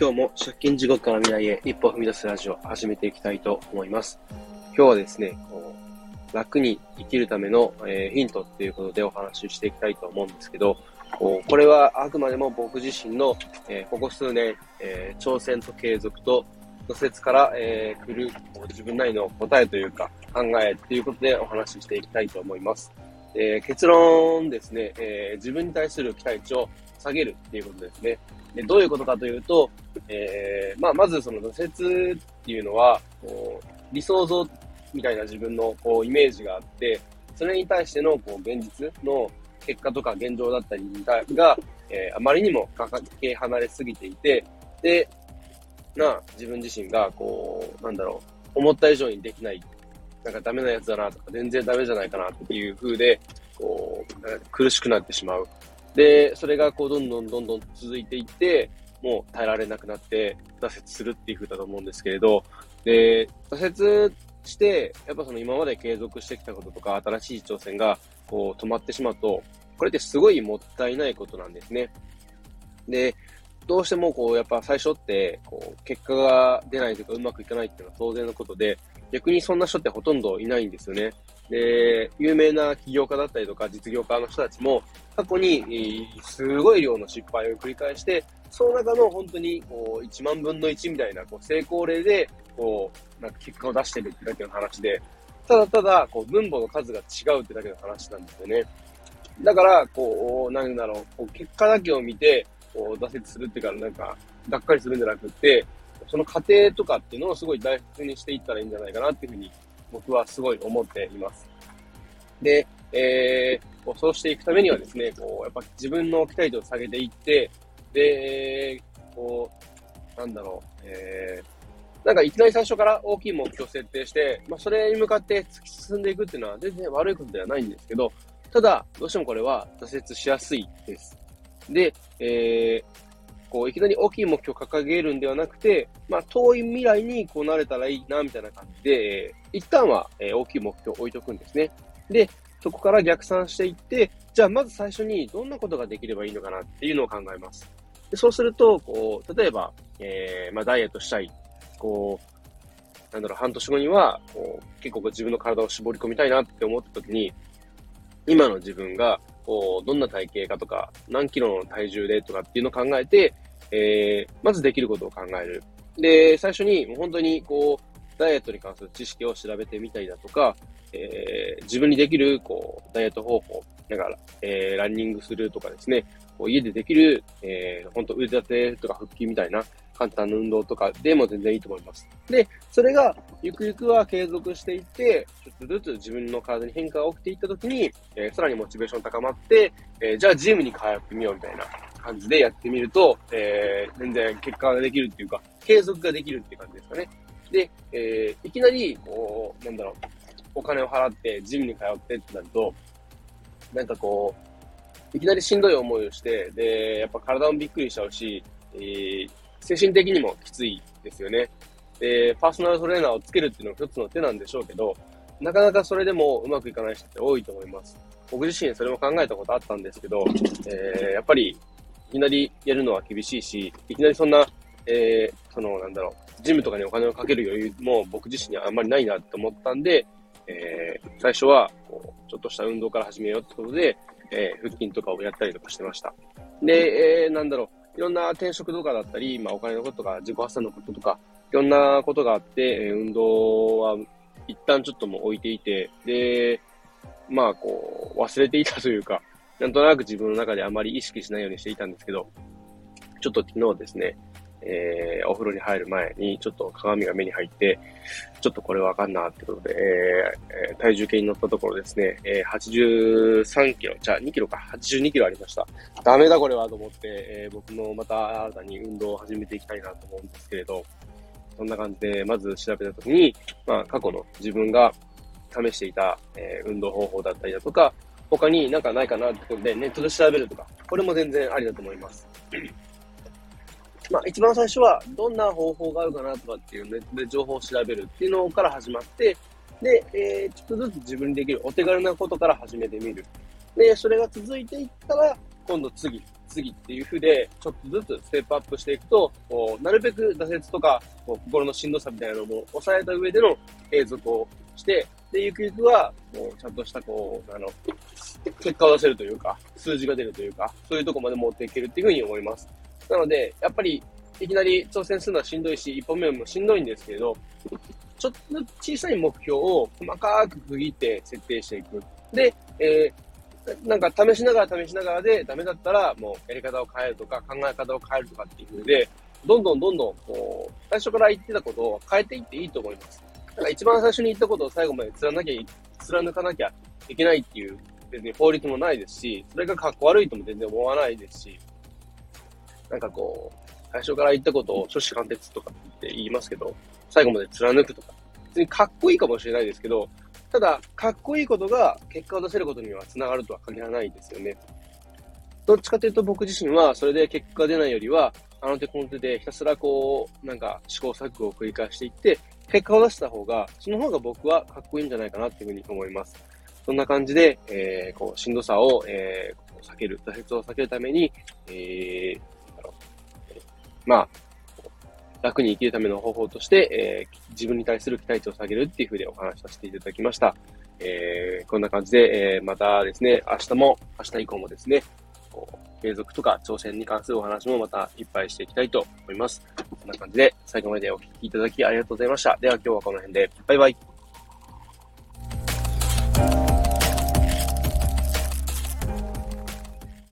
今日も借金地獄から未来へ一歩踏み出すラジオ始めていきたいと思います。今日はですね、こう楽に生きるための、えー、ヒントっていうことでお話ししていきたいと思うんですけど、ここれはあくまでも僕自身の、えー、ここ数年、えー、挑戦と継続と挫折から、えー、来る自分なりの答えというか考えっていうことでお話ししていきたいと思います。え結論ですね、え自分に対する期待値を下げるっていうことですね。でどういうことかというと、えー、まあ、まずその挫折っていうのは、こう理想像みたいな自分のこうイメージがあって、それに対してのこう現実の結果とか現状だったりが、えー、あまりにもかけ離れすぎていて、で、な、自分自身が、こう、なんだろう、思った以上にできない、なんかダメなやつだなとか、全然ダメじゃないかなっていう風で、こう、苦しくなってしまう。で、それがこう、どんどんどんどん続いていって、もう耐えられなくなって挫折するっていう風だと思うんですけれど、で、挫折して、やっぱその今まで継続してきたこととか、新しい挑戦がこう止まってしまうと、これってすごいもったいないことなんですね。で、どうしてもこう、やっぱ最初って、こう、結果が出ないというかうまくいかないっていうのは当然のことで、逆にそんな人ってほとんどいないんですよね。で、有名な起業家だったりとか実業家の人たちも、過去にすごい量の失敗を繰り返して、その中の本当にこう1万分の1みたいなこう成功例で、こう、なんか結果を出してるってだけの話で、ただただ、こう、分母の数が違うってだけの話なんですよね。だから、こう、なんだろう、こう結果だけを見て、こう、挫折するっていうか、なんか、がっかりするんじゃなくって、その過程とかっていうのをすごい大切にしていったらいいんじゃないかなっていうふうに僕はすごい思っています。で、えー、そうしていくためにはですね、こう、やっぱ自分の期待値を下げていって、で、こう、なんだろう、えー、なんかいきなり最初から大きい目標を設定して、まあ、それに向かって突き進んでいくっていうのは全然悪いことではないんですけど、ただ、どうしてもこれは挫折しやすいです。で、えー、こう、いきなり大きい目標を掲げるんではなくて、まあ、遠い未来にこうなれたらいいな、みたいな感じで、一旦は、え、大きい目標を置いとくんですね。で、そこから逆算していって、じゃあまず最初にどんなことができればいいのかなっていうのを考えます。でそうすると、こう、例えば、えー、まあ、ダイエットしたい。こう、なんだろう、半年後には、こう、結構自分の体を絞り込みたいなって思った時に、今の自分が、こう、どんな体型かとか、何キロの体重でとかっていうのを考えて、えー、まずできることを考える。で、最初に、もう本当に、こう、ダイエットに関する知識を調べてみたりだとか、えー、自分にできる、こう、ダイエット方法、だから、えー、ランニングするとかですね、こう家でできる、えー、本当腕立てとか腹筋みたいな簡単な運動とかでも全然いいと思います。で、それが、ゆくゆくは継続していって、ちょっとずつ自分の体に変化が起きていったときに、えー、さらにモチベーション高まって、えー、じゃあジムに通ってみようみたいな感じでやってみると、えー、全然結果ができるっていうか、継続ができるっていう感じですかね。で、えー、いきなり、こう、なんだろう、お金を払ってジムに通ってってなると、なんかこう、いきなりしんどい思いをして、で、やっぱ体もびっくりしちゃうし、えー、精神的にもきついですよね。で、パーソナルトレーナーをつけるっていうのが一つの手なんでしょうけど、なかなかそれでもうまくいかない人って多いと思います。僕自身それも考えたことあったんですけど、えー、やっぱりいきなりやるのは厳しいし、いきなりそんな、えー、その、なんだろう、ジムとかにお金をかける余裕も僕自身にはあんまりないなと思ったんで、えー、最初は、こう、ちょっとした運動から始めようってことで、えー、腹筋とかをやったりとかしてました。で、えー、なんだろう、いろんな転職とかだったり、まあお金のこととか、自己発散のこととか、いろんなことがあって、え、運動は一旦ちょっともう置いていて、で、まあこう、忘れていたというか、なんとなく自分の中であまり意識しないようにしていたんですけど、ちょっと昨日ですね、えー、お風呂に入る前に、ちょっと鏡が目に入って、ちょっとこれわかんなってことで、えー、体重計に乗ったところですね、えー、83キロ、じゃあ2キロか、82キロありました。ダメだこれはと思って、えー、僕もまた新たに運動を始めていきたいなと思うんですけれど、そんな感じで、まず調べたときに、まあ、過去の自分が試していた、えー、運動方法だったりだとか、他になんかないかなってことでネットで調べるとか、これも全然ありだと思います。まあ、一番最初は、どんな方法があるかなとかっていうネットで情報を調べるっていうのから始まって、で、えー、ちょっとずつ自分にできるお手軽なことから始めてみる。で、それが続いていったら、今度次、次っていう風で、ちょっとずつステップアップしていくと、こうなるべく挫折とか、こう心のしんどさみたいなのも抑えた上での継続をして、で、ゆくゆくは、もうちゃんとしたこう、あの、結果を出せるというか、数字が出るというか、そういうとこまで持っていけるっていうふうに思います。なので、やっぱり、いきなり挑戦するのはしんどいし、一歩目もしんどいんですけど、ちょっと小さい目標を細かく区切って設定していく。で、えー、なんか試しながら試しながらでダメだったらもうやり方を変えるとか考え方を変えるとかっていう風で、どんどんどんどんこう、最初から言ってたことを変えていっていいと思います。だから一番最初に言ったことを最後まで貫き、貫かなきゃいけないっていう別に法律もないですし、それが格好悪いとも全然思わないですし、なんかこう、最初から言ったことを初子貫徹とかって言いますけど、最後まで貫くとか、別にかっこいいかもしれないですけど、ただ、かっこいいことが結果を出せることには繋がるとは限らないですよね。どっちかというと僕自身は、それで結果が出ないよりは、あの手この手でひたすらこう、なんか試行錯誤を繰り返していって、結果を出した方が、その方が僕はかっこいいんじゃないかなっていうふうに思います。そんな感じで、えー、こう、しんどさを、えー、避ける、挫折を避けるために、えー、まあ、楽に生きるための方法として、えー、自分に対する期待値を下げるっていうふうにお話しさせていただきました。えー、こんな感じで、えー、またですね、明日も、明日以降もですね、こう継続とか挑戦に関するお話もまたいっぱいしていきたいと思います。こんな感じで最後までお聴きいただきありがとうございました。では今日はこの辺で、バイバイ。